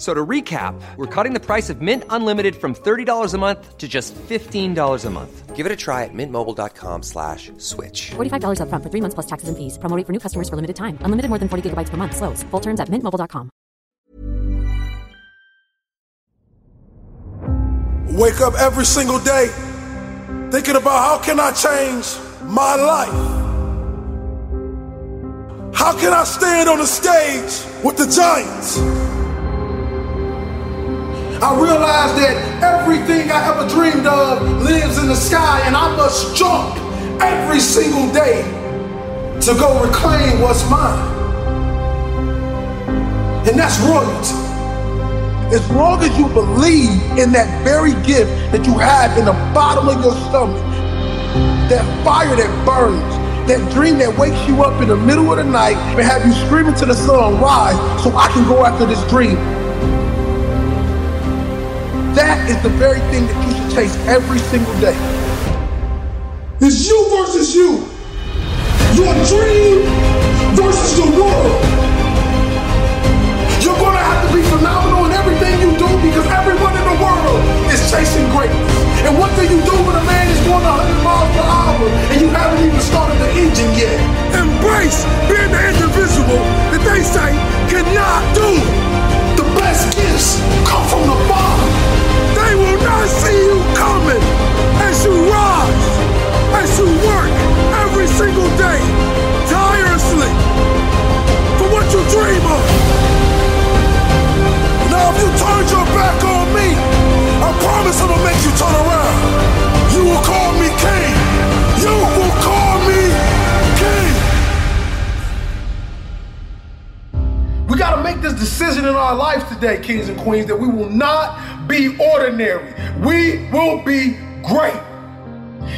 F- So to recap, we're cutting the price of Mint Unlimited from $30 a month to just $15 a month. Give it a try at mintmobile.com slash switch. $45 upfront for three months plus taxes and fees. Promo for new customers for limited time. Unlimited more than 40 gigabytes per month. Slows. Full terms at mintmobile.com. Wake up every single day thinking about how can I change my life? How can I stand on the stage with the giants? I realize that everything I ever dreamed of lives in the sky and I must jump every single day to go reclaim what's mine. And that's royalty. As long as you believe in that very gift that you have in the bottom of your stomach, that fire that burns, that dream that wakes you up in the middle of the night and have you screaming to the sun, rise, so I can go after this dream. That is the very thing that you should chase every single day. It's you versus you. Your dream versus the world. You're gonna have to be phenomenal in everything you do because everyone in the world is chasing greatness. And what do you do when a man is going 100 miles per hour and you haven't even started the engine yet? Embrace being the individual that they say cannot do. The best gifts come from the bottom. Not see you coming as you rise, as you work every single day, tirelessly for what you dream of. Now, if you turned your back on me, I promise I'm gonna make you turn around. You will call me king. You will call me king. We gotta make this decision in our life today, kings and queens, that we will not be ordinary. We will be great.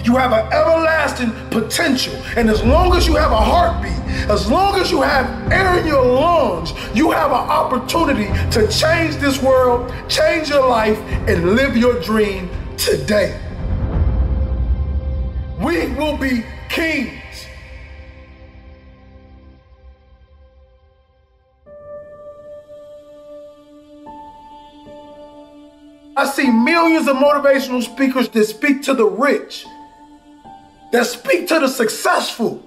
You have an everlasting potential. And as long as you have a heartbeat, as long as you have air in your lungs, you have an opportunity to change this world, change your life, and live your dream today. We will be kings. I see millions of motivational speakers that speak to the rich, that speak to the successful.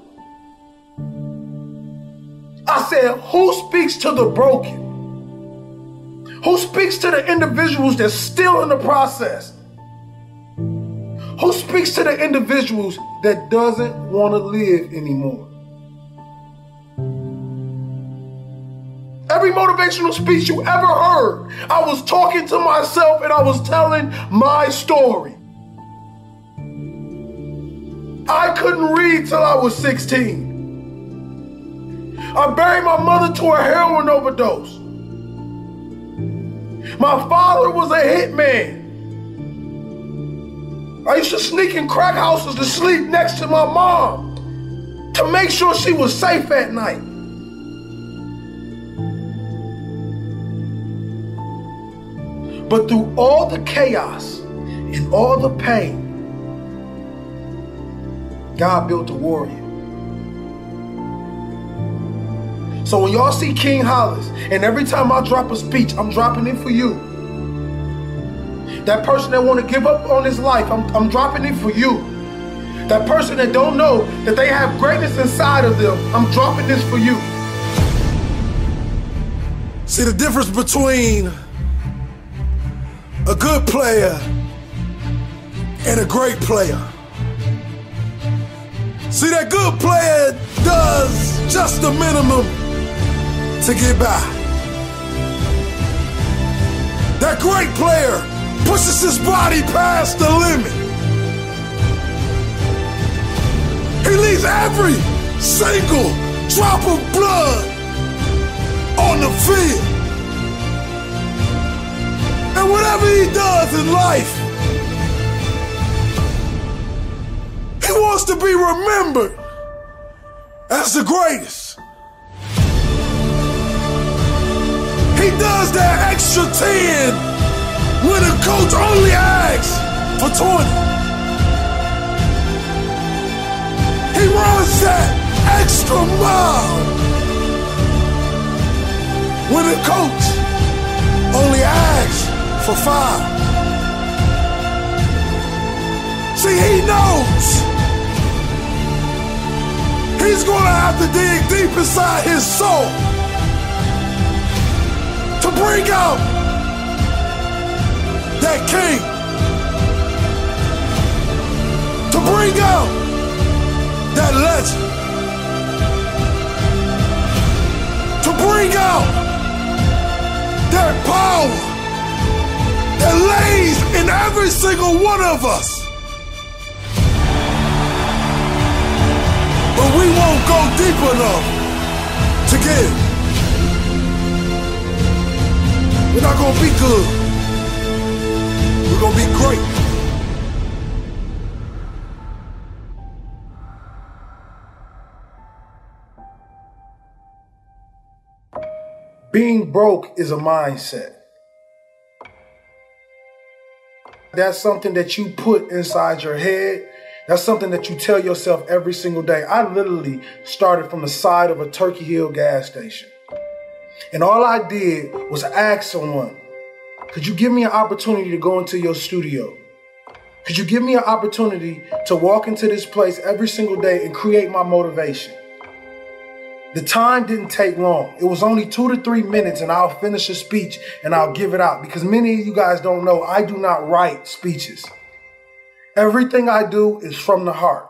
I said, who speaks to the broken? Who speaks to the individuals that's still in the process? Who speaks to the individuals that doesn't want to live anymore? Motivational speech you ever heard, I was talking to myself and I was telling my story. I couldn't read till I was 16. I buried my mother to a heroin overdose. My father was a hitman. I used to sneak in crack houses to sleep next to my mom to make sure she was safe at night. But through all the chaos and all the pain, God built a warrior. So when y'all see King Hollis, and every time I drop a speech, I'm dropping it for you. That person that want to give up on his life, I'm, I'm dropping it for you. That person that don't know that they have greatness inside of them, I'm dropping this for you. See the difference between a good player and a great player. See, that good player does just the minimum to get by. That great player pushes his body past the limit. He leaves every single drop of blood on the field. Does in life, he wants to be remembered as the greatest. He does that extra 10 when the coach only asks for 20. He runs that extra mile when the coach only asks for five. See, he knows. He's gonna have to dig deep inside his soul to bring out that king, to bring out that legend, to bring out that power that lays in every single one of us. But we won't go deep enough to get. We're not gonna be good. We're gonna be great. Being broke is a mindset. That's something that you put inside your head. That's something that you tell yourself every single day. I literally started from the side of a Turkey Hill gas station. And all I did was ask someone, could you give me an opportunity to go into your studio? Could you give me an opportunity to walk into this place every single day and create my motivation? The time didn't take long. It was only two to three minutes, and I'll finish a speech and I'll give it out because many of you guys don't know I do not write speeches. Everything I do is from the heart.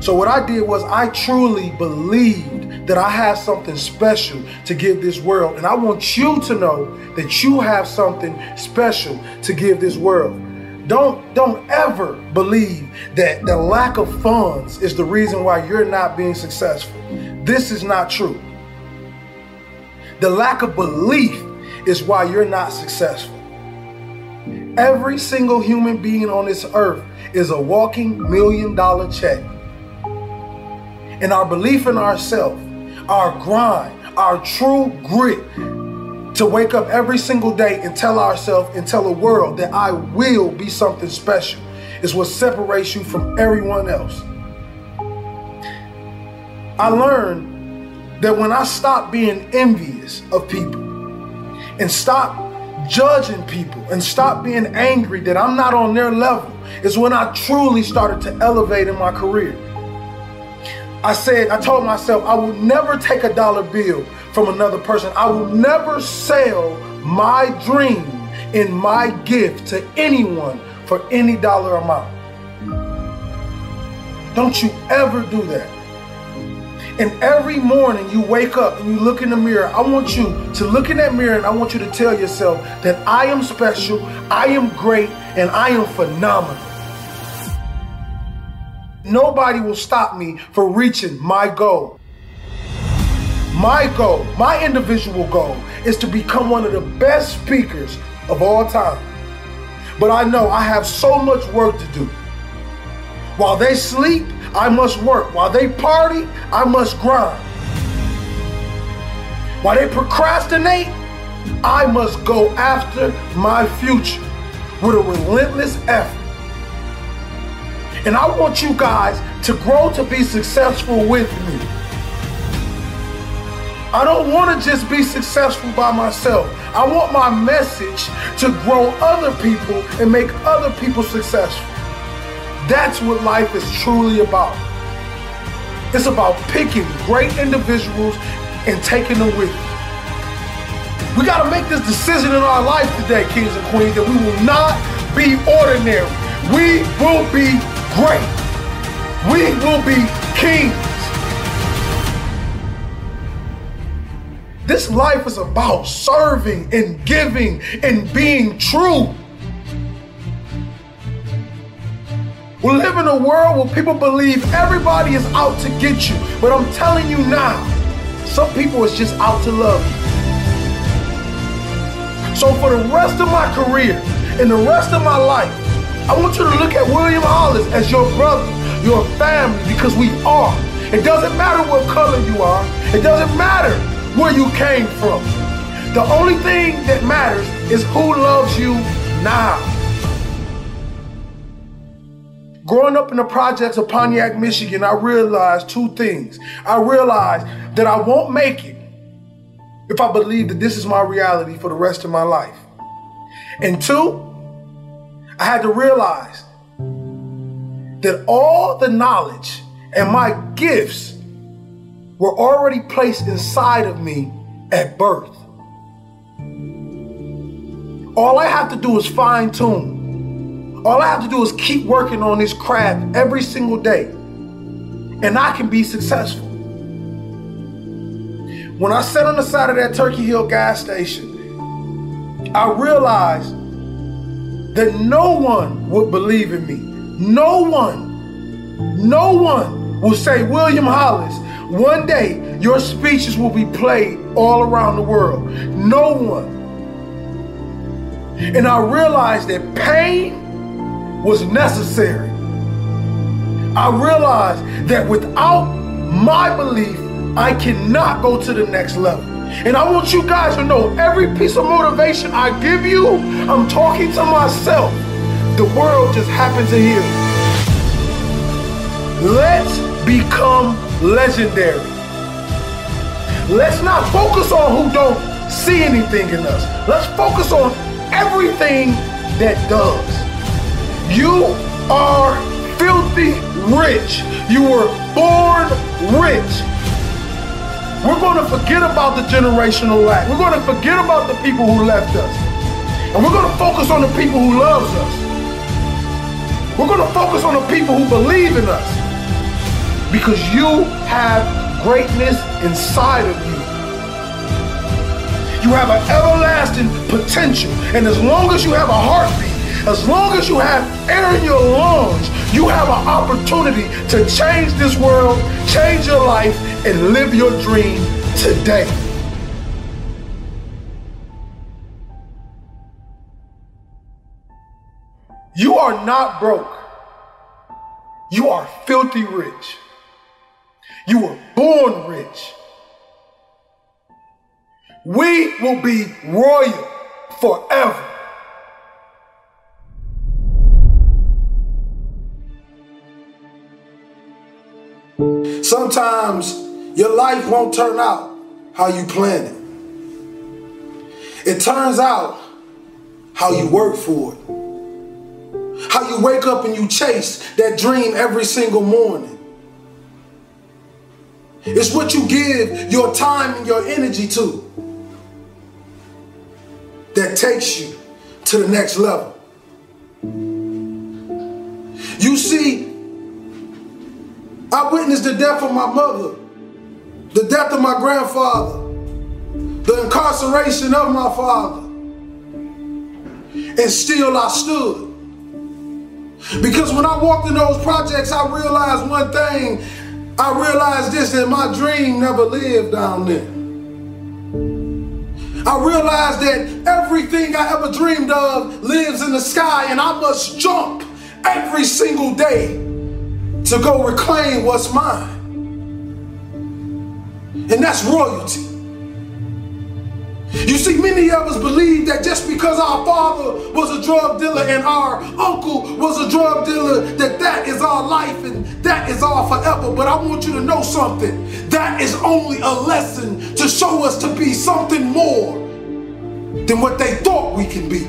So, what I did was I truly believed that I have something special to give this world, and I want you to know that you have something special to give this world. Don't don't ever believe that the lack of funds is the reason why you're not being successful. This is not true. The lack of belief is why you're not successful. Every single human being on this earth is a walking million dollar check. And our belief in ourselves, our grind, our true grit to wake up every single day and tell ourselves and tell the world that I will be something special is what separates you from everyone else. I learned that when I stop being envious of people and stop judging people and stop being angry that I'm not on their level is when I truly started to elevate in my career. I said, I told myself I will never take a dollar bill from another person. I will never sell my dream and my gift to anyone for any dollar amount. Don't you ever do that. And every morning you wake up and you look in the mirror, I want you to look in that mirror and I want you to tell yourself that I am special, I am great, and I am phenomenal. Nobody will stop me from reaching my goal. My goal, my individual goal, is to become one of the best speakers of all time. But I know I have so much work to do. While they sleep, I must work. While they party, I must grind. While they procrastinate, I must go after my future with a relentless effort. And I want you guys to grow to be successful with me. I don't want to just be successful by myself. I want my message to grow other people and make other people successful. That's what life is truly about. It's about picking great individuals and taking them with you. We got to make this decision in our life today, kings and queens, that we will not be ordinary. We will be great. We will be kings. This life is about serving and giving and being true. We live in a world where people believe everybody is out to get you. But I'm telling you now, some people is just out to love you. So for the rest of my career and the rest of my life, I want you to look at William Hollis as your brother, your family, because we are. It doesn't matter what color you are. It doesn't matter where you came from. The only thing that matters is who loves you now. Growing up in the projects of Pontiac, Michigan, I realized two things. I realized that I won't make it if I believe that this is my reality for the rest of my life. And two, I had to realize that all the knowledge and my gifts were already placed inside of me at birth. All I have to do is fine tune. All I have to do is keep working on this craft every single day, and I can be successful. When I sat on the side of that Turkey Hill gas station, I realized that no one would believe in me. No one, no one will say, William Hollis, one day your speeches will be played all around the world. No one. And I realized that pain was necessary. I realized that without my belief, I cannot go to the next level. And I want you guys to know every piece of motivation I give you, I'm talking to myself. The world just happens to hear. Let's become legendary. Let's not focus on who don't see anything in us. Let's focus on everything that does. You are filthy rich. You were born rich. We're going to forget about the generational lack. We're going to forget about the people who left us. And we're going to focus on the people who loves us. We're going to focus on the people who believe in us. Because you have greatness inside of you. You have an everlasting potential. And as long as you have a heartbeat, as long as you have air in your lungs, you have an opportunity to change this world, change your life, and live your dream today. You are not broke. You are filthy rich. You were born rich. We will be royal forever. Sometimes your life won't turn out how you planned it. It turns out how you work for it. How you wake up and you chase that dream every single morning. It's what you give your time and your energy to that takes you to the next level. You see, I witnessed the death of my mother, the death of my grandfather, the incarceration of my father. And still I stood. Because when I walked in those projects, I realized one thing. I realized this that my dream never lived down there. I realized that everything I ever dreamed of lives in the sky, and I must jump every single day to go reclaim what's mine. And that's royalty. You see, many of us believe that just because our father was a drug dealer and our uncle was a drug dealer, that that is our life and that is our forever. But I want you to know something. That is only a lesson to show us to be something more than what they thought we can be.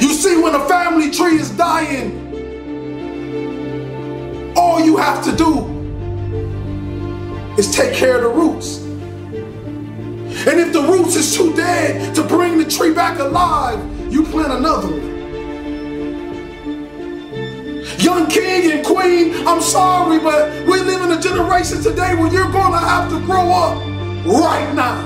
You see, when a family tree is dying, all you have to do is take care of the roots. And if the roots is too dead, to bring the tree back alive, you plant another one. Young king and queen, I'm sorry, but we live in a generation today where you're going to have to grow up right now.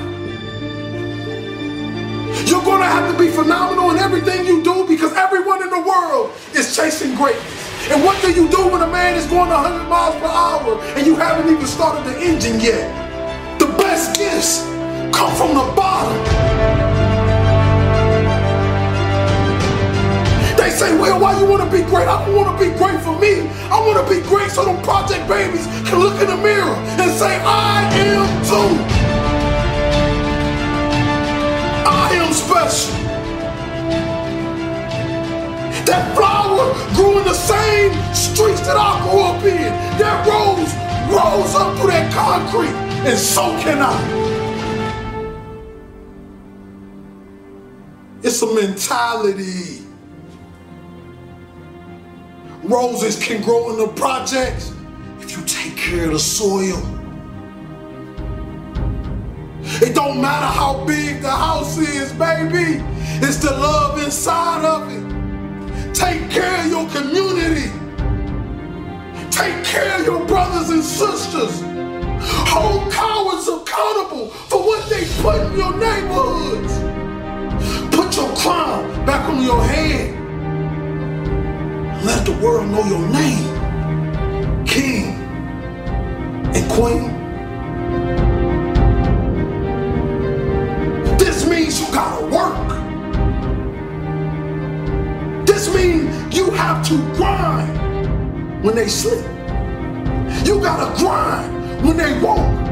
You're going to have to be phenomenal in everything you do because everyone in the world is chasing greatness. And what do you do when a man is going 100 miles per hour and you haven't even started the engine yet? The best gifts come from the bottom. They say, well, why you want to be great? I don't want to be great for me. I want to be great so them project babies can look in the mirror and say, I am too. I am special. That flower grew in the same streets that I grew up in. That rose rose up through that concrete, and so can I. It's a mentality. Roses can grow in the projects if you take care of the soil. It don't matter how big the house is, baby. It's the love inside of it. Take care of your community. Take care of your brothers and sisters. Hold cowards accountable for what they put in your neighborhoods. Put your crown back on your head. Let the world know your name. King and Queen. This means you gotta work. This means you have to grind when they sleep. You gotta grind when they walk.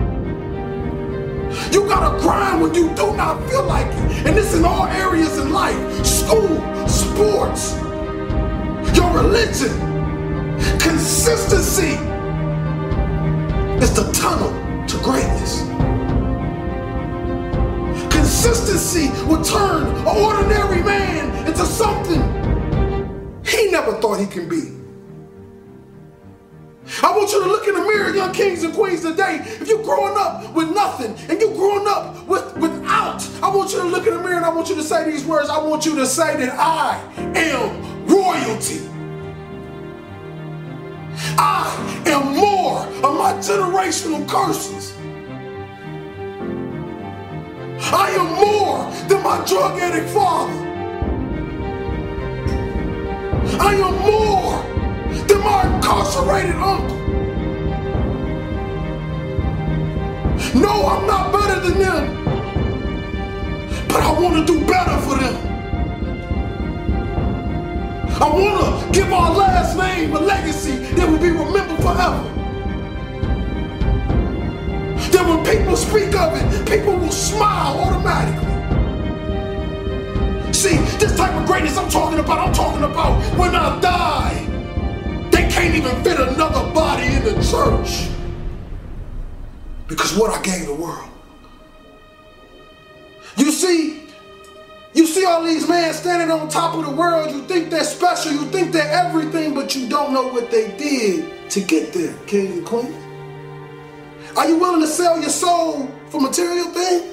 You gotta grind when you do not feel like it. And this in all areas in life school, sports, your religion. Consistency is the tunnel to greatness. Consistency will turn an ordinary man into something he never thought he can be. I want you to look in the mirror, young kings and queens today. If you're growing up with nothing and you're growing up with without, I want you to look in the mirror and I want you to say these words. I want you to say that I am royalty. I am more of my generational curses. I am more than my drug addict father. I am more than my incarcerated uncle. No, I'm not better than them, but I want to do better for them. I want to give our last name a legacy that will be remembered forever. That when people speak of it, people will smile automatically. See, this type of greatness I'm talking about, I'm talking about when I die, can't even fit another body in the church. Because what I gave the world. You see, you see all these men standing on top of the world. You think they're special. You think they're everything, but you don't know what they did to get there, king and queen. Are you willing to sell your soul for material things?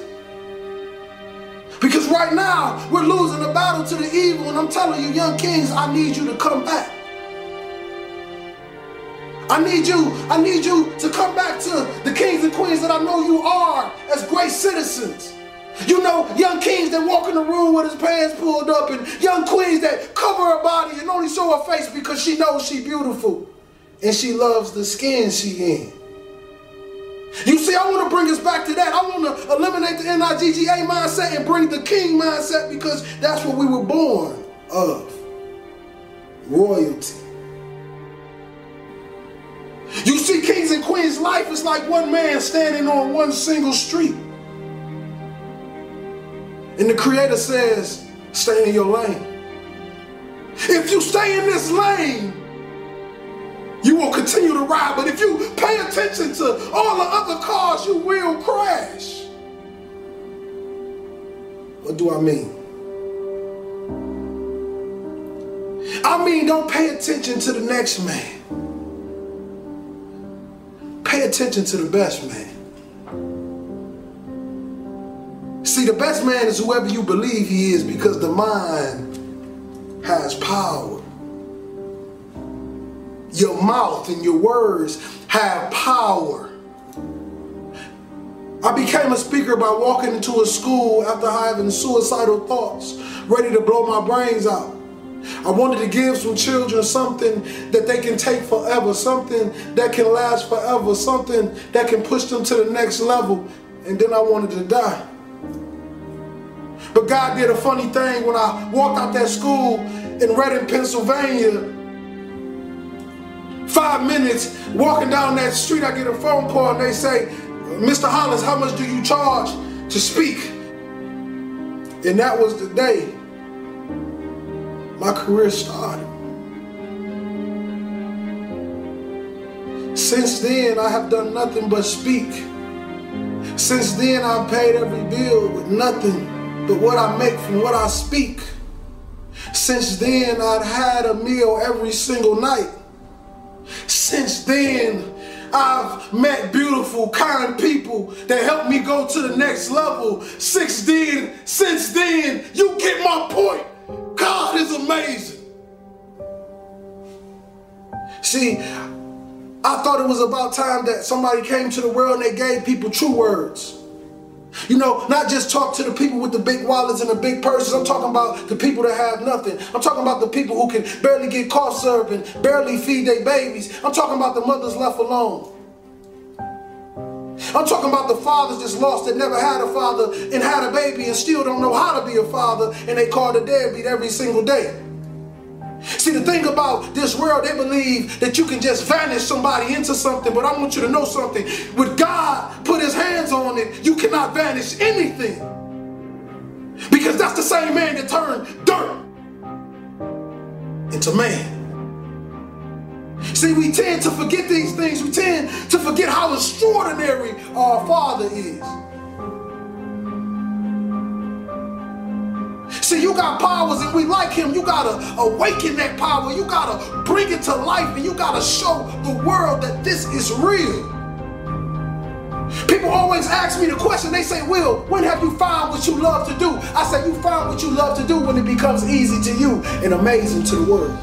Because right now, we're losing the battle to the evil, and I'm telling you, young kings, I need you to come back. I need you, I need you to come back to the kings and queens that I know you are as great citizens. You know, young kings that walk in the room with his pants pulled up, and young queens that cover her body and only show her face because she knows she's beautiful and she loves the skin she in. You see, I want to bring us back to that. I want to eliminate the N-I-G-G-A mindset and bring the king mindset because that's what we were born of. Royalty. You see, kings and queens, life is like one man standing on one single street. And the creator says, stay in your lane. If you stay in this lane, you will continue to ride. But if you pay attention to all the other cars, you will crash. What do I mean? I mean, don't pay attention to the next man. Pay attention to the best man. See, the best man is whoever you believe he is because the mind has power. Your mouth and your words have power. I became a speaker by walking into a school after having suicidal thoughts, ready to blow my brains out. I wanted to give some children something that they can take forever, something that can last forever, something that can push them to the next level. And then I wanted to die. But God did a funny thing when I walked out that school in Reading, Pennsylvania. Five minutes walking down that street, I get a phone call and they say, Mr. Hollis, how much do you charge to speak? And that was the day my career started. Since then, I have done nothing but speak. Since then, I've paid every bill with nothing but what I make from what I speak. Since then, I've had a meal every single night. Since then, I've met beautiful, kind people that helped me go to the next level. Since then, since then, you get my point. God is amazing. See, I thought it was about time that somebody came to the world and they gave people true words. You know, not just talk to the people with the big wallets and the big purses. I'm talking about the people that have nothing. I'm talking about the people who can barely get cough syrup and barely feed their babies. I'm talking about the mothers left alone. I'm talking about the fathers just lost that never had a father and had a baby and still don't know how to be a father and they call the deadbeat every single day. See, the thing about this world, they believe that you can just vanish somebody into something, but I want you to know something. With God put his hands on it, you cannot vanish anything. Because that's the same man that turned dirt into man. See, we tend to forget these things. We tend our Father is. See, you got powers and we like him. You gotta awaken that power. You gotta bring it to life and you gotta show the world that this is real. People always ask me the question, they say, Will, when have you found what you love to do? I say, You found what you love to do when it becomes easy to you and amazing to the world.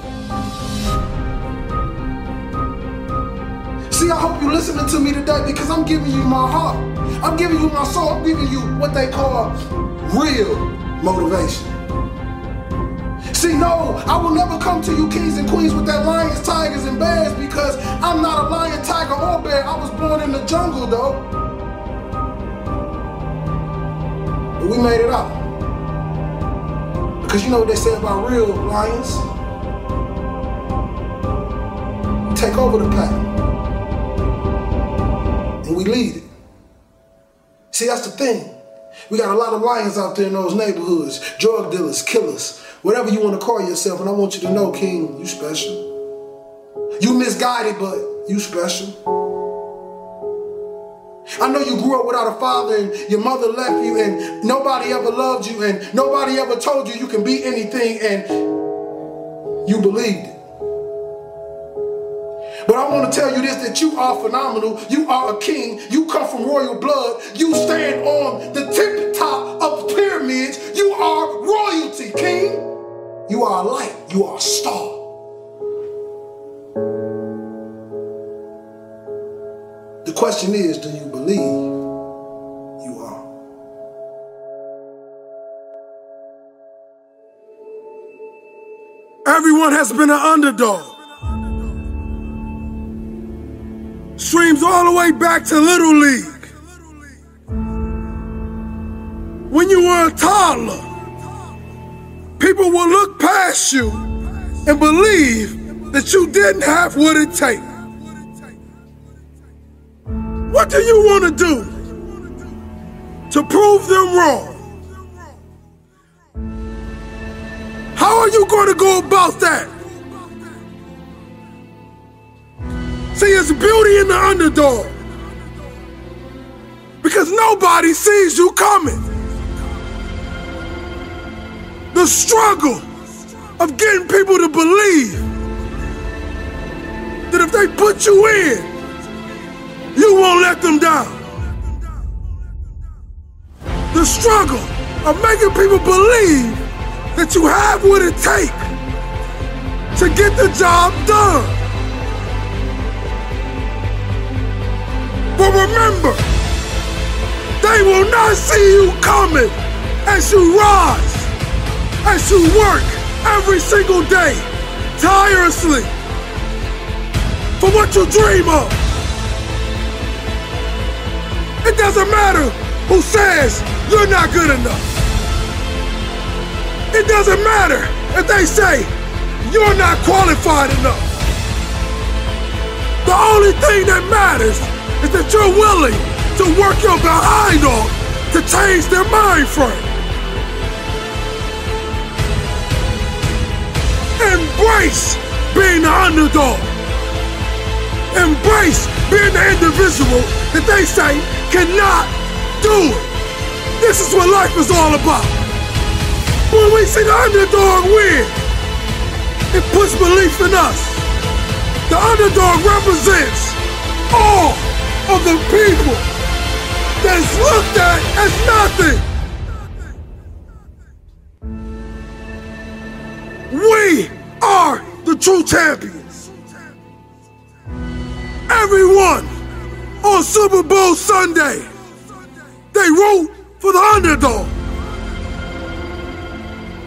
See, I hope you're listening to me today because I'm giving you my heart. I'm giving you my soul. I'm giving you what they call real motivation. See, no, I will never come to you, kings and queens, with that lions, tigers, and bears because I'm not a lion, tiger, or bear. I was born in the jungle, though. But we made it out. Because you know what they say about real lions? Take over the pack and we lead it. See, that's the thing. We got a lot of lions out there in those neighborhoods, drug dealers, killers, whatever you want to call yourself. And I want you to know, King, you special. You misguided, but you special. I know you grew up without a father and your mother left you and nobody ever loved you and nobody ever told you you can be anything and you believed it. But I want to tell you this that you are phenomenal. You are a king. You come from royal blood. You stand on the tip top of pyramids. You are royalty, king. You are a light. You are a star. The question is do you believe you are? Everyone has been an underdog. Streams all the way back to Little League. When you were a toddler, people will look past you and believe that you didn't have what it takes. What do you want to do to prove them wrong? How are you going to go about that? See, it's beauty in the underdog. Because nobody sees you coming. The struggle of getting people to believe that if they put you in, you won't let them down. The struggle of making people believe that you have what it takes to get the job done. But remember, they will not see you coming as you rise, as you work every single day, tirelessly, for what you dream of. It doesn't matter who says you're not good enough. It doesn't matter if they say you're not qualified enough. The only thing that matters is that you're willing to work your behind off to change their mind frame. Embrace being the underdog. Embrace being the individual that they say cannot do it. This is what life is all about. When we see the underdog win, it puts belief in us. The underdog represents all of the people that's looked at as nothing. We are the true champions. Everyone on Super Bowl Sunday, they root for the underdog.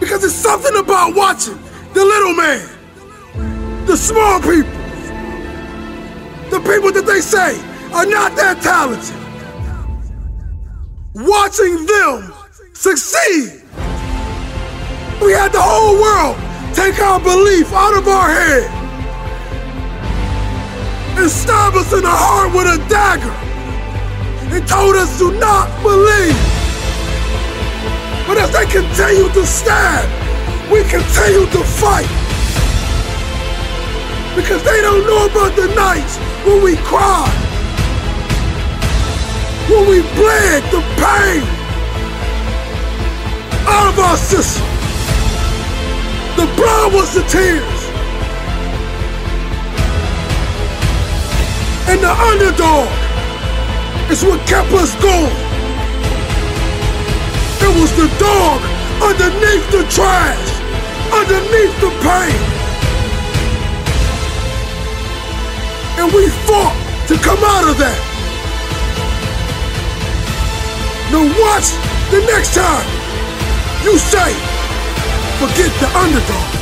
Because it's something about watching the little man, the small people, the people that they say are not that talented. Watching them succeed. We had the whole world take our belief out of our head and stab us in the heart with a dagger and told us to not believe. But as they continue to stab, we continue to fight. Because they don't know about the nights when we cried, when we bled the pain out of our system. The blood was the tears. And the underdog is what kept us going. It was the dog underneath the trash, underneath the pain. And we fought to come out of that. Now watch the next time you say, forget the underdog.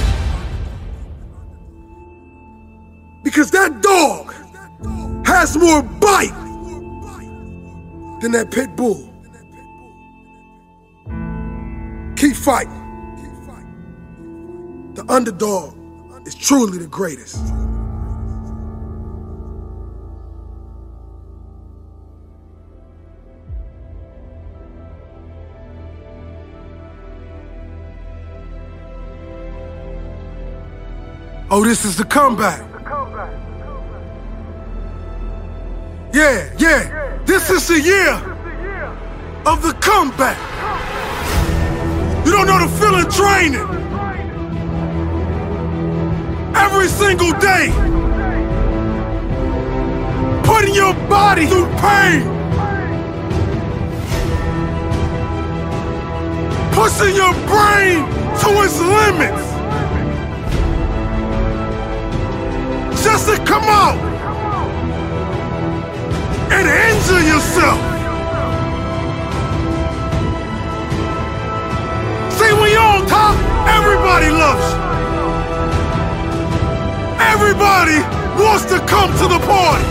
Because that dog has more bite than that pit bull. Keep fighting. The underdog is truly the greatest. Oh, this is the comeback. Yeah, yeah. This is the year of the comeback. You don't know the feeling training. Every single day. Putting your body through pain. Pushing your brain to its limits. To come out and injure yourself. See, when you're on top, everybody loves you. Everybody wants to come to the party.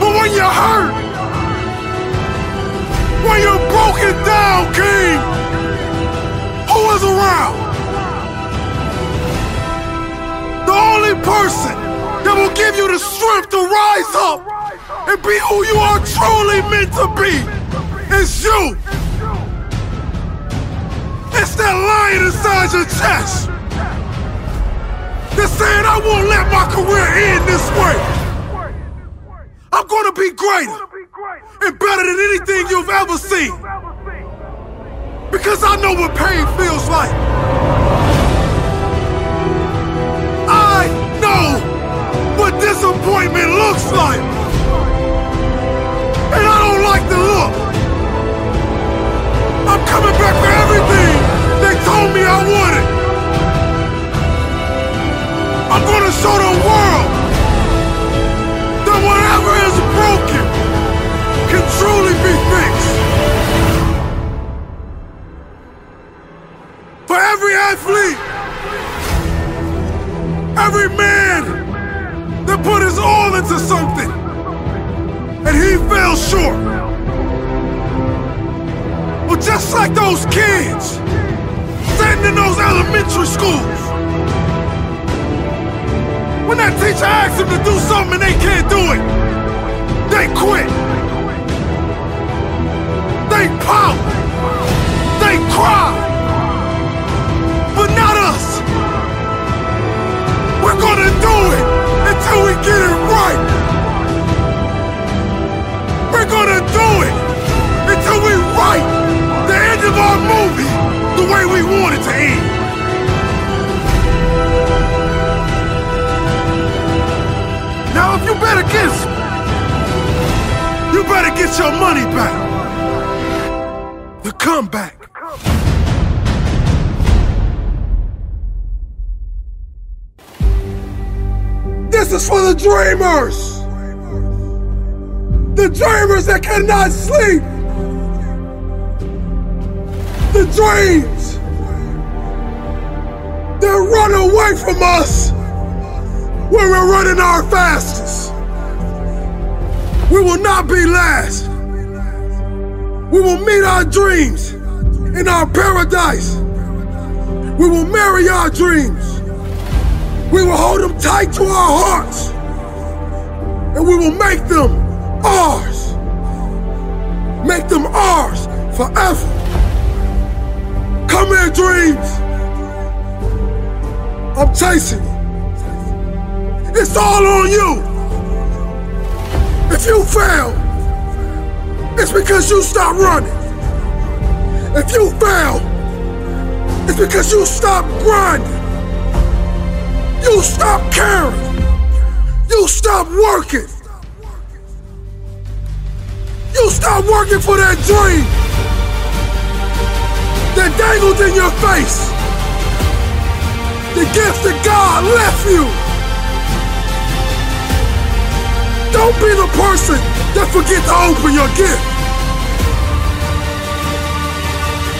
But when you're hurt, when you're broken down, King, who is around? The only person that will give you the strength to rise up and be who you are truly meant to be is you. It's that lion inside your chest. That's saying I won't let my career end this way. I'm gonna be greater and better than anything you've ever seen. Because I know what pain feels like. what disappointment looks like. And I don't like the look. I'm coming back for everything they told me I wanted. I'm gonna show the world that whatever is broken can truly be fixed. For every athlete, every man put his all into something, and he fell short. But just like those kids sitting in those elementary schools, when that teacher asks them to do something and they can't do it, they quit. They pout. They cry. But not us. We're gonna do it we get it right. We're gonna do it until we write the end of our movie the way we want it to end. Now, if you bet against me, you better get your money back. The comeback. This is for the dreamers. The dreamers that cannot sleep. The dreams that run away from us when we're running our fastest. We will not be last. We will meet our dreams in our paradise. We will marry our dreams. We will hold them tight to our hearts. And we will make them ours. Make them ours forever. Come here, dreams. I'm chasing you. It's all on you. If you fail, it's because you stopped running. If you fail, it's because you stopped grinding. You stop caring. You stop working. You stopped working for that dream that dangled in your face. The gift that God left you. Don't be the person that forget to open your gift.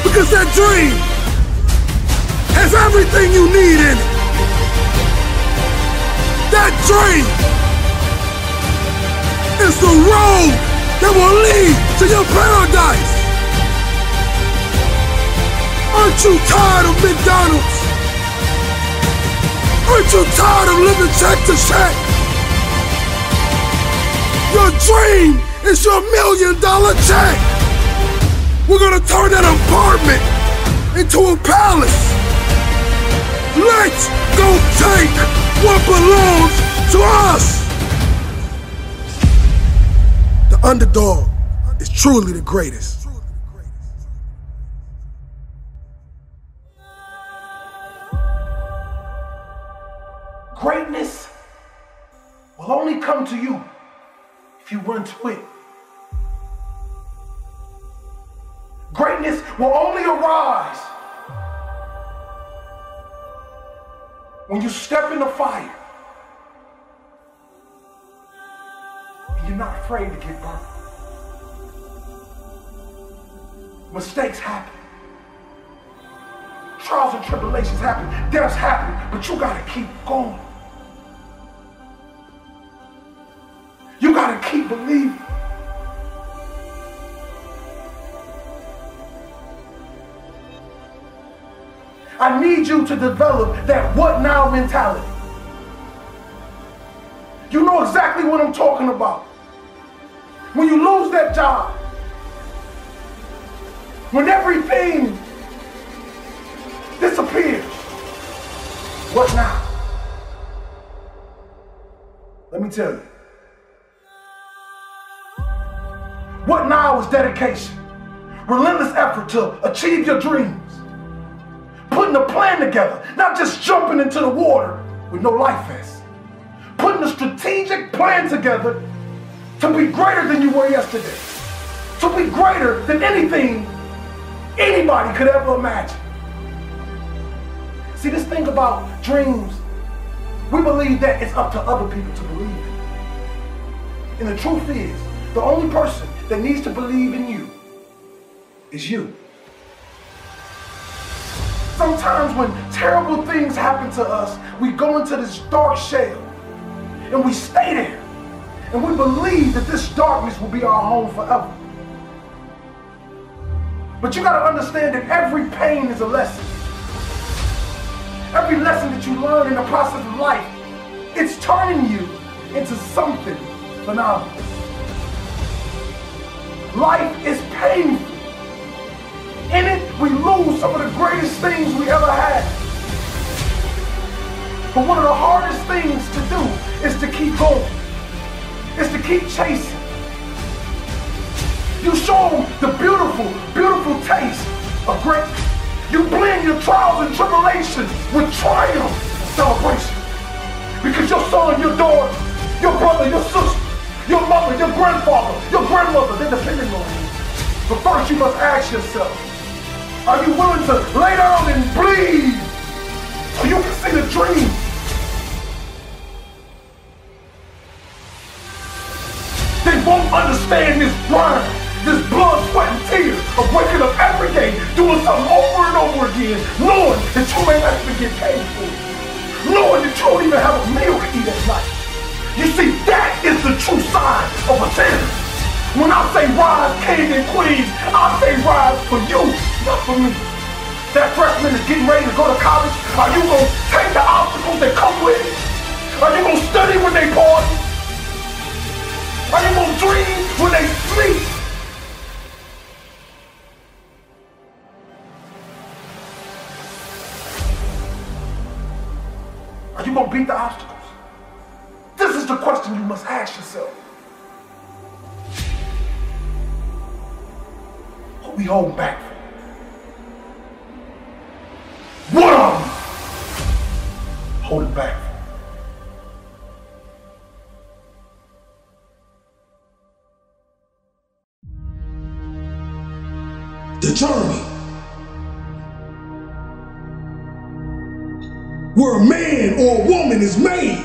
Because that dream has everything you need in it. That dream is the road that will lead to your paradise. Aren't you tired of McDonald's? Aren't you tired of living check to check? Your dream is your million dollar check. We're gonna turn that apartment into a palace. Let's go take what belongs to us. The underdog is truly the greatest. Greatness will only come to you if you run to it. Greatness will only arise when you step in the fire you're not afraid to get burned. Mistakes happen. Trials and tribulations happen. Deaths happen. But you gotta keep going. You gotta keep believing. I need you to develop that what now mentality. You know exactly what I'm talking about. When you lose that job, when everything disappears, what now? Let me tell you. What now is dedication, relentless effort to achieve your dreams, putting a plan together, not just jumping into the water with no life vest, putting a strategic plan together to be greater than you were yesterday, to be greater than anything anybody could ever imagine. See, this thing about dreams, we believe that it's up to other people to believe it. And the truth is, the only person that needs to believe in you is you. Sometimes when terrible things happen to us, we go into this dark shell and we stay there And we believe that this darkness will be our home forever. But you gotta understand that every pain is a lesson. Every lesson that you learn in the process of life, it's turning you into something phenomenal. Life is painful. In it, we lose some of the greatest things we ever had. But one of the hardest things to do is to keep going, is to keep chasing. You show them the beautiful, beautiful taste of greatness. You blend your trials and tribulations with triumph celebration. Because your son, your daughter, your brother, your sister, your mother, your grandfather, your grandmother, they're depending on you. But first you must ask yourself, are you willing to lay down and bleed so you can see the dream? They won't understand this grind, this blood, sweat, and tears of waking up every day, doing something over and over again, knowing that you may actually get paid for it. Knowing that you don't even have a meal to eat at night. You see, that is the true sign of a champion. When I say rise, kings and queens, I say rise for you, for me. That freshman is getting ready to go to college. Are you going to take the obstacles that come with it? Are you going to study when they party? Are you going to dream when they sleep? Are you going to beat the obstacles? This is the question you must ask yourself. What we hold back Where a man or a woman is made.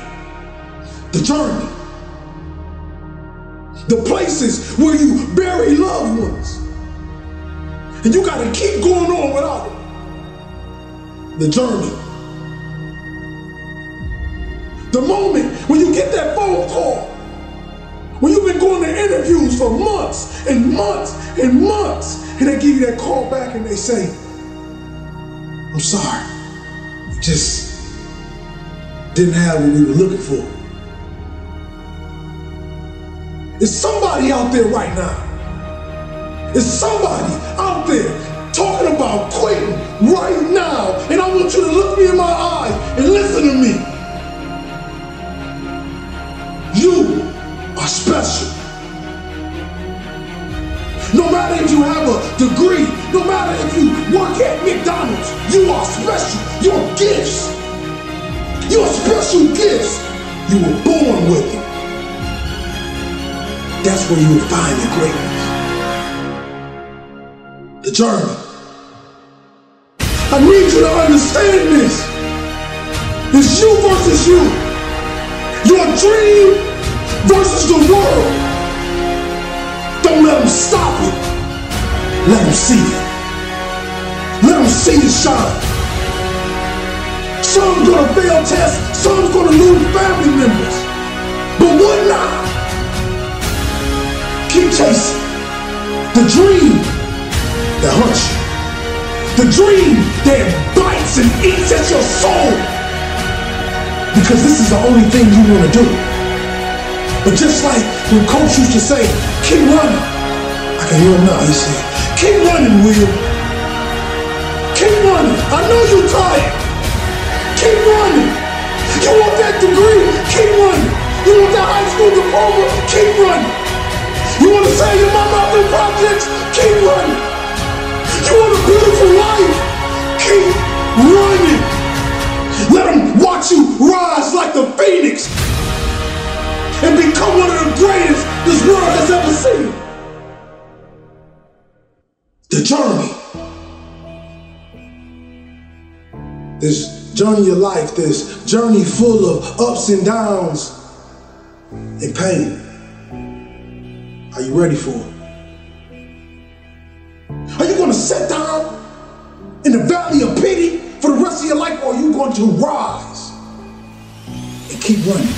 The journey. The places where you bury loved ones. And you gotta keep going on without it. The journey. The moment when you get that phone call when you've been going to interviews for months and months and months, and they give you that call back and they say, I'm sorry. Just didn't have what we were looking for. Is somebody out there right now? Is somebody out there talking about quitting right now? And I want you to look me in my eyes and listen to me. You are special. No matter if you have a degree, no matter if you work at McDonald's, you are special. Your gifts, your special gifts, you were born with them. That's where you will find your greatness. The journey. I need you to understand this. It's you versus you. Your dream versus the world. Don't let them stop it. Let them see it. Let them see it shine. Some's gonna fail tests, some's gonna lose family members. But what not? Keep chasing. The dream that hurts you. The dream that bites and eats at your soul. Because this is the only thing you wanna do. But just like when coach used to say, keep running. I can hear him now. He said, keep running, Will. Keep running. I know you're tired. Keep running. You want that degree? Keep running. You want that high school diploma? Keep running. You want to save your mama out in projects? Keep running. You want a beautiful life? Keep running. Let them watch you rise like the phoenix and become one of the greatest this world has ever seen. The journey. This journey of life, this journey full of ups and downs and pain. Are you ready for it? Are you going to sit down in the valley of pity for the rest of your life, or are you going to rise and keep running?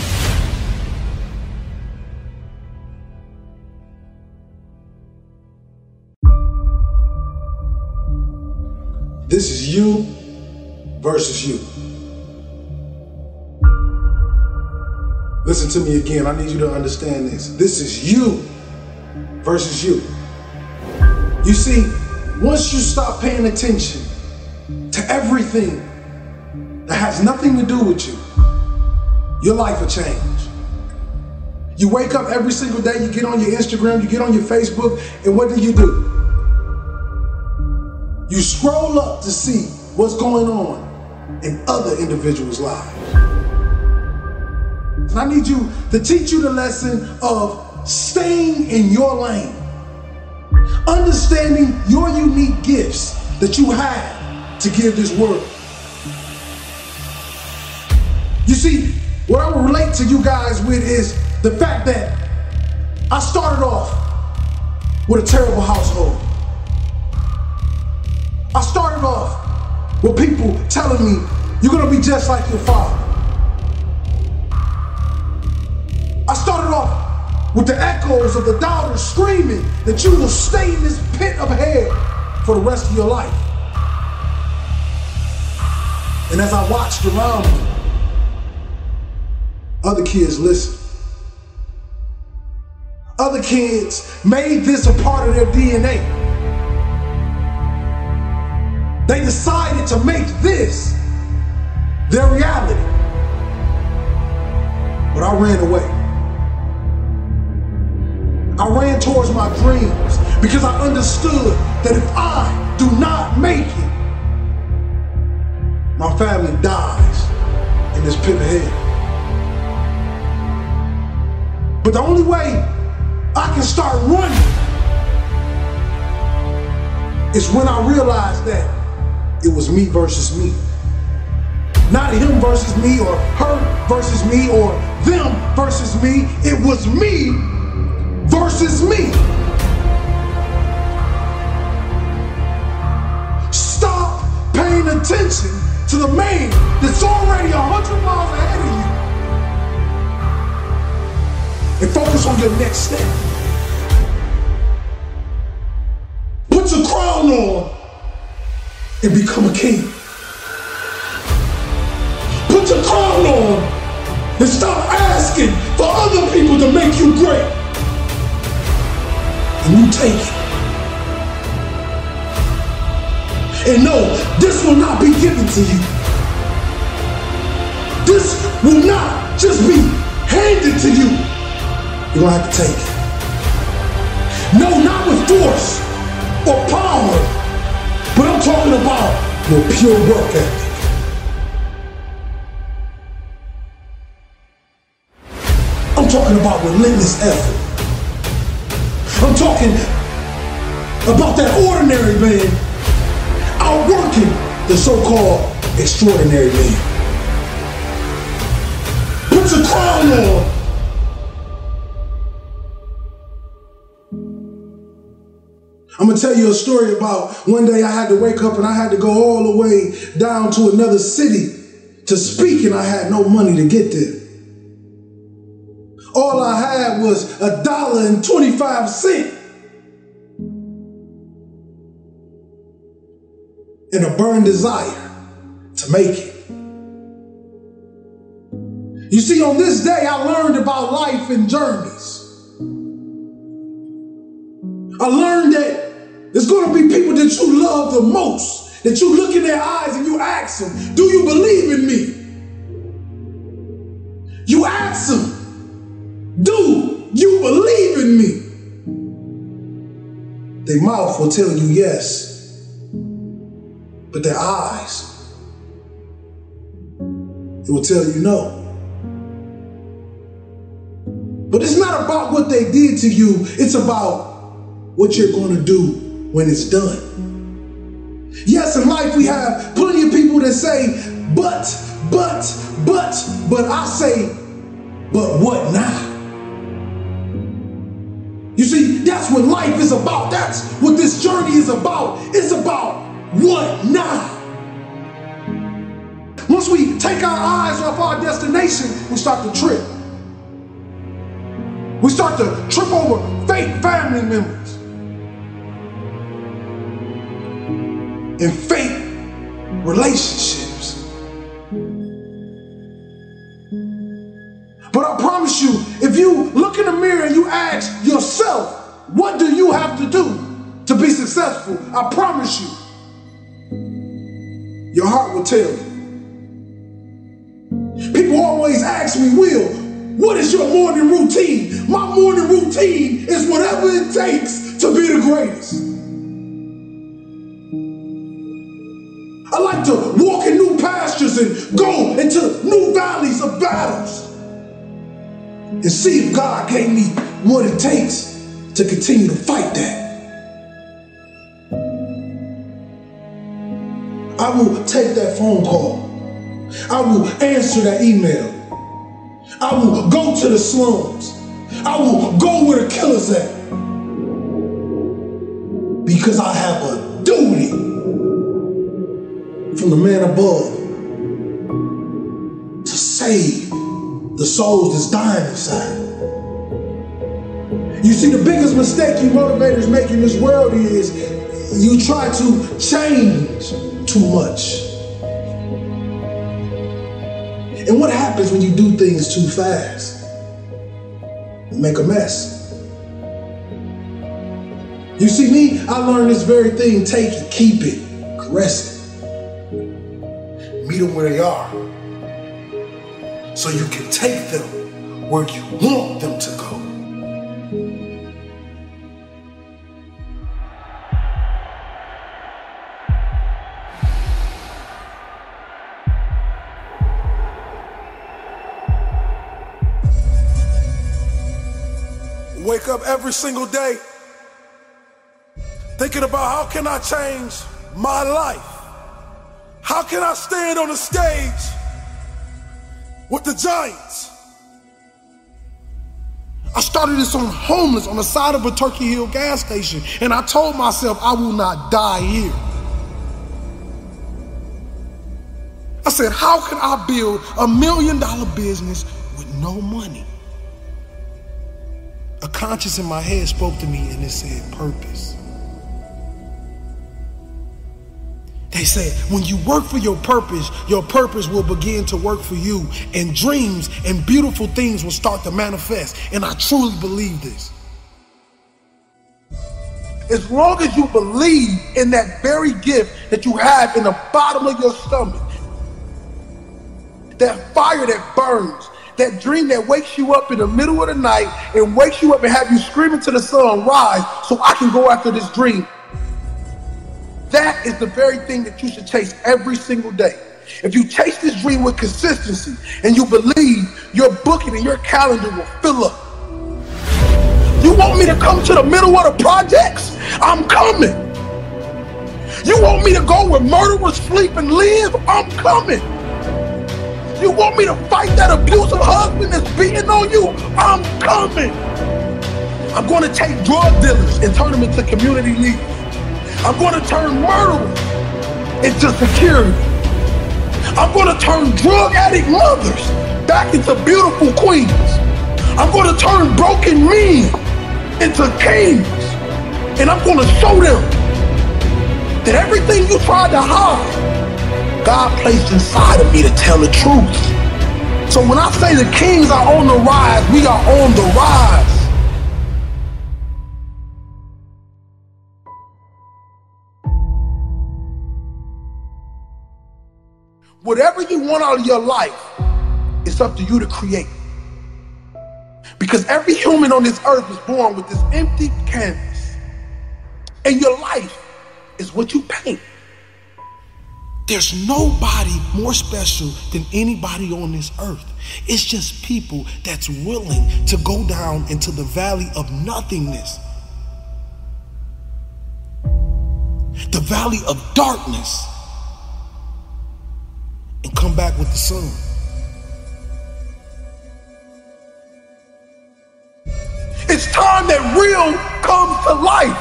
This is you versus you. Listen to me again. I need you to understand this. This is you versus you. You see, once you stop paying attention to everything that has nothing to do with you, your life will change. You wake up every single day, you get on your Instagram, you get on your Facebook, and what do you do? You scroll up to see what's going on in other individuals' lives. And I need you to teach you the lesson of staying in your lane, understanding your unique gifts that you have to give this world. You see, what I relate to you guys with is the fact that I started off with a terrible household. I started off with people telling me, you're gonna be just like your father. I started off with the echoes of the doubters screaming that you will stay in this pit of hell for the rest of your life. And as I watched around me, other kids listened. Other kids made this a part of their DNA. They decided to make this their reality. But I ran away. I ran towards my dreams because I understood that if I do not make it, my family dies in this pit of hell. But the only way I can start running is when I realize that it was me versus me. Not him versus me or her versus me or them versus me. It was me versus me. Stop paying attention to the man that's already a hundred miles ahead of you. And focus on your next step. Put your crown on and become a king. Put your crown on and stop asking for other people to make you great. And you take it. And no, this will not be given to you. This will not just be handed to you. You're gonna have to take it. No, not with force or power, but I'm talking about your pure work ethic. I'm talking about relentless effort. I'm talking about that ordinary man outworking the so-called extraordinary man. Put your crown on. I'm gonna tell you a story about one day I had to wake up and I had to go all the way down to another city to speak, and I had no money to get there. All I had was a dollar and 25 cents. And a burned desire to make it. You see, on this day, I learned about life and journeys. I learned that there's going to be people that you love the most, that you look in their eyes and you ask them, Do you believe in me? You ask them, Do you believe in me? Their mouth will tell you yes, but their eyes, it will tell you no. But it's not about what they did to you, it's about what you're going to do when it's done. Yes, in life we have plenty of people that say, but, but, but, but I say, but what now? You see, that's what life is about. That's what this journey is about. It's about what now? Once we take our eyes off our destination, we start to trip. We start to trip over fake family members and fake relationships. But I promise you, if you look in the mirror and you ask yourself, what do you have to do to be successful? I promise you, your heart will tell you. People always ask me, Will, what is your morning routine? My morning routine is whatever it takes to be the greatest. I like to walk in new pastures and go into new valleys of battles and see if God gave me what it takes to continue to fight that. I will take that phone call. I will answer that email. I will go to the slums. I will go where the killers at. Because I have a duty from the man above to save the souls that's dying inside. You see, the biggest mistake you motivators make in this world is you try to change too much. And what happens when you do things too fast? You make a mess. You see, me, I learned this very thing take it, keep it, caress it. Meet them where they are so you can take them where you want them to go. Wake up every single day thinking about how can I change my life? How can I stand on the stage with the Giants? I started this on homeless on the side of a Turkey Hill gas station, and I told myself I will not die here. I said, How can I build a million dollar business with no money? A conscience in my head spoke to me and it said, Purpose. They said, when you work for your purpose, your purpose will begin to work for you, and dreams and beautiful things will start to manifest. And I truly believe this. As long as you believe in that very gift that you have in the bottom of your stomach, that fire that burns, that dream that wakes you up in the middle of the night and wakes you up and have you screaming to the sun, rise so I can go after this dream. That is the very thing that you should chase every single day. If you chase this dream with consistency and you believe your booking and your calendar will fill up. You want me to come to the middle of the projects? I'm coming. You want me to go where murderers sleep and live? I'm coming. You want me to fight that abusive husband that's beating on you? I'm coming. I'm going to take drug dealers and turn them into community leaders. I'm going to turn murderers into security. I'm going to turn drug addict mothers back into beautiful queens. I'm going to turn broken men into kings. And I'm going to show them that everything you tried to hide, God placed inside of me to tell the truth. So when I say the kings are on the rise, we are on the rise. Whatever you want out of your life, it's up to you to create. Because every human on this earth is born with this empty canvas. And your life is what you paint. There's nobody more special than anybody on this earth. It's just people that's willing to go down into the valley of nothingness, the valley of darkness and come back with the sun. It's time that real comes to life.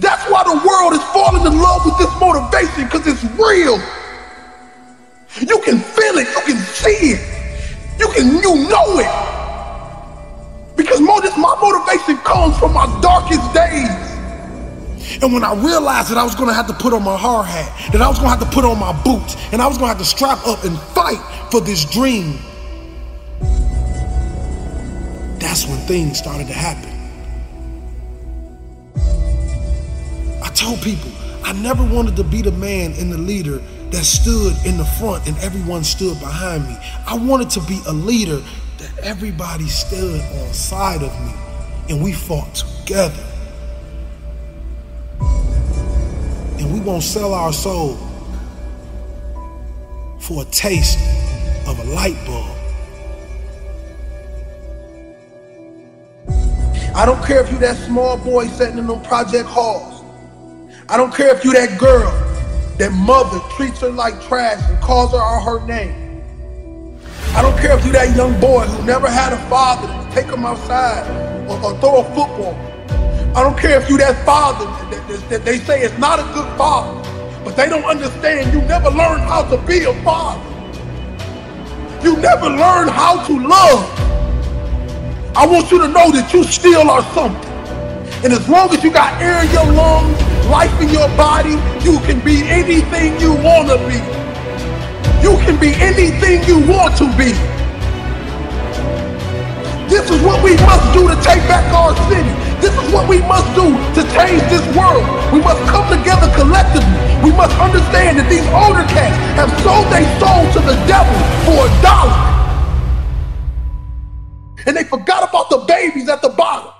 That's why the world is falling in love with this motivation because it's real. You can feel it, you can see it, you can you know it. Because my motivation comes from my darkest days. And when I realized that I was gonna have to put on my hard hat, that I was gonna have to put on my boots, and I was gonna have to strap up and fight for this dream, that's when things started to happen. I told people I never wanted to be the man and the leader that stood in the front and everyone stood behind me. I wanted to be a leader that everybody stood on side of me and we fought together. And we won't sell our soul for a taste of a light bulb. I don't care if you that small boy sitting in them project halls. I don't care if you that girl that mother treats her like trash and calls her out her name. I don't care if you that young boy who never had a father to take him outside or, or throw a football. I don't care if you that father that, they say is not a good father, but they don't understand you never learned how to be a father. You never learned how to love. I want you to know that you still are something. And as long as you got air in your lungs, life in your body, you can be anything you want to be. You can be anything you want to be. This is what we must do to take back our city. This is what we must do to change this world. We must come together collectively. We must understand that these older cats have sold their soul to the devil for a dollar. And they forgot about the babies at the bottom.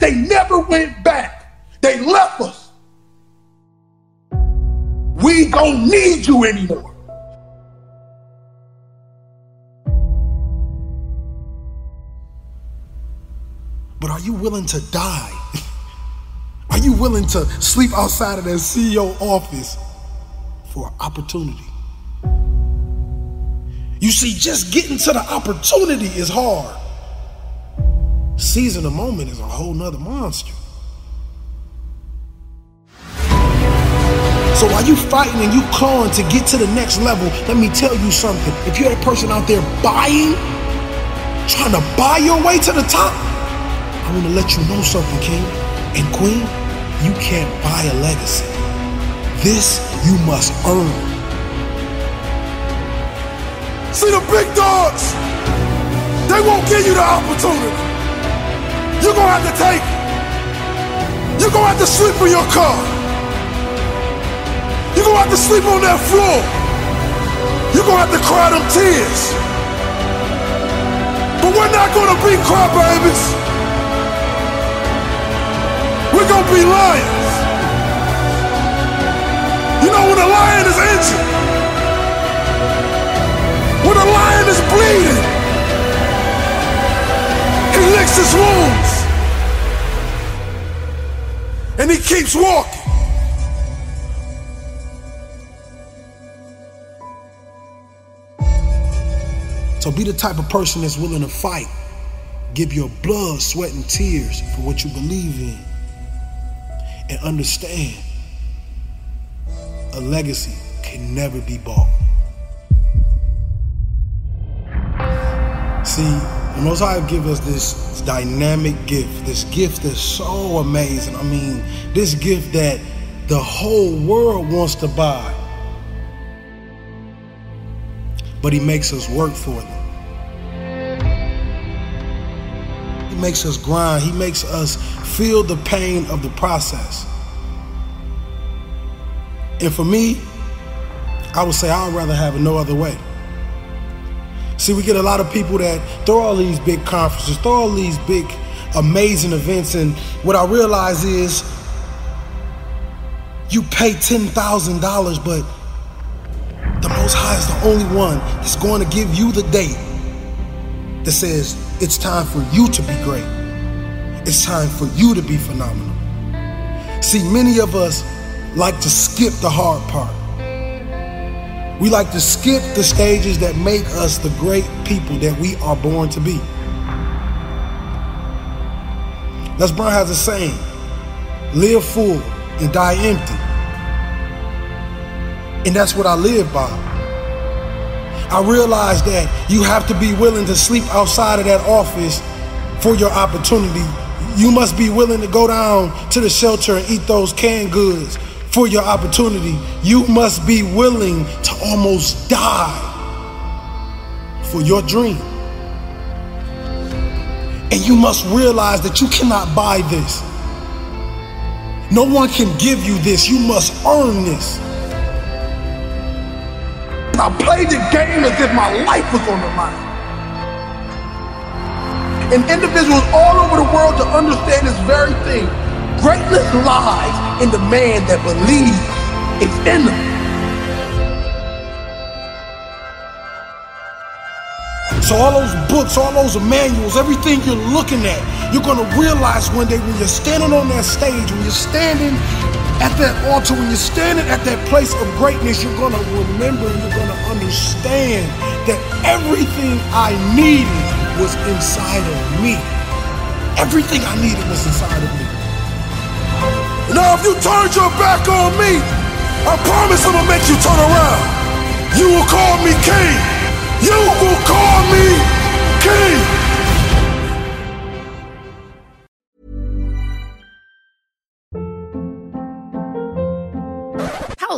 They never went back. They left us. We don't need you anymore. But are you willing to die? Are you willing to sleep outside of that CEO office for opportunity? You see, just getting to the opportunity is hard. Seizing the moment is a whole nother monster. So while you fighting and you clawing to get to the next level, let me tell you something. If you're a person out there buying, trying to buy your way to the top, I want to let you know something, King and Queen. You can't buy a legacy. This you must earn. See the big dogs, they won't give you the opportunity. You're gonna have to take it. You're gonna have to sleep in your car. You're gonna have to sleep on that floor. You're gonna have to cry them tears. But we're not gonna be crybabies. We're gonna be lions. You know when a lion is injured, when a lion is bleeding, he licks his wounds and he keeps walking. So be the type of person that's willing to fight. Give your blood, sweat, and tears for what you believe in. And understand a legacy can never be bought. See, the Most High give us this dynamic gift, this gift that's so amazing. I mean, this gift that the whole world wants to buy. But he makes us work for them. Makes us grind. He makes us feel the pain of the process. And for me, I would say I'd rather have it no other way. See, we get a lot of people that throw all these big conferences, throw all these big, amazing events, and what I realize is you pay $10,000, but the Most High is the only one that's going to give you the date that says it's time for you to be great. It's time for you to be phenomenal. See, many of us like to skip the hard part. We like to skip the stages that make us the great people that we are born to be. Les Brown has a saying live full and die empty. And that's what I live by. I realize that you have to be willing to sleep outside of that office for your opportunity. you must be willing to go down to the shelter and eat those canned goods for your opportunity. You must be willing to almost die for your dream. And you must realize that you cannot buy this. No one can give you this. You must earn this. I played the game as if my life was on the line. And individuals all over the world to understand this very thing. Greatness lies in the man that believes it's in them. So all those books, all those manuals, everything you're looking at, you're gonna realize one day when you're standing on that stage, when you're standing at that altar, when you're standing at that place of greatness, you're gonna remember, you're gonna understand that everything I needed was inside of me. Everything I needed was inside of me. Now, if you turned your back on me, I promise I'm gonna make you turn around. You will call me king. You will call me king.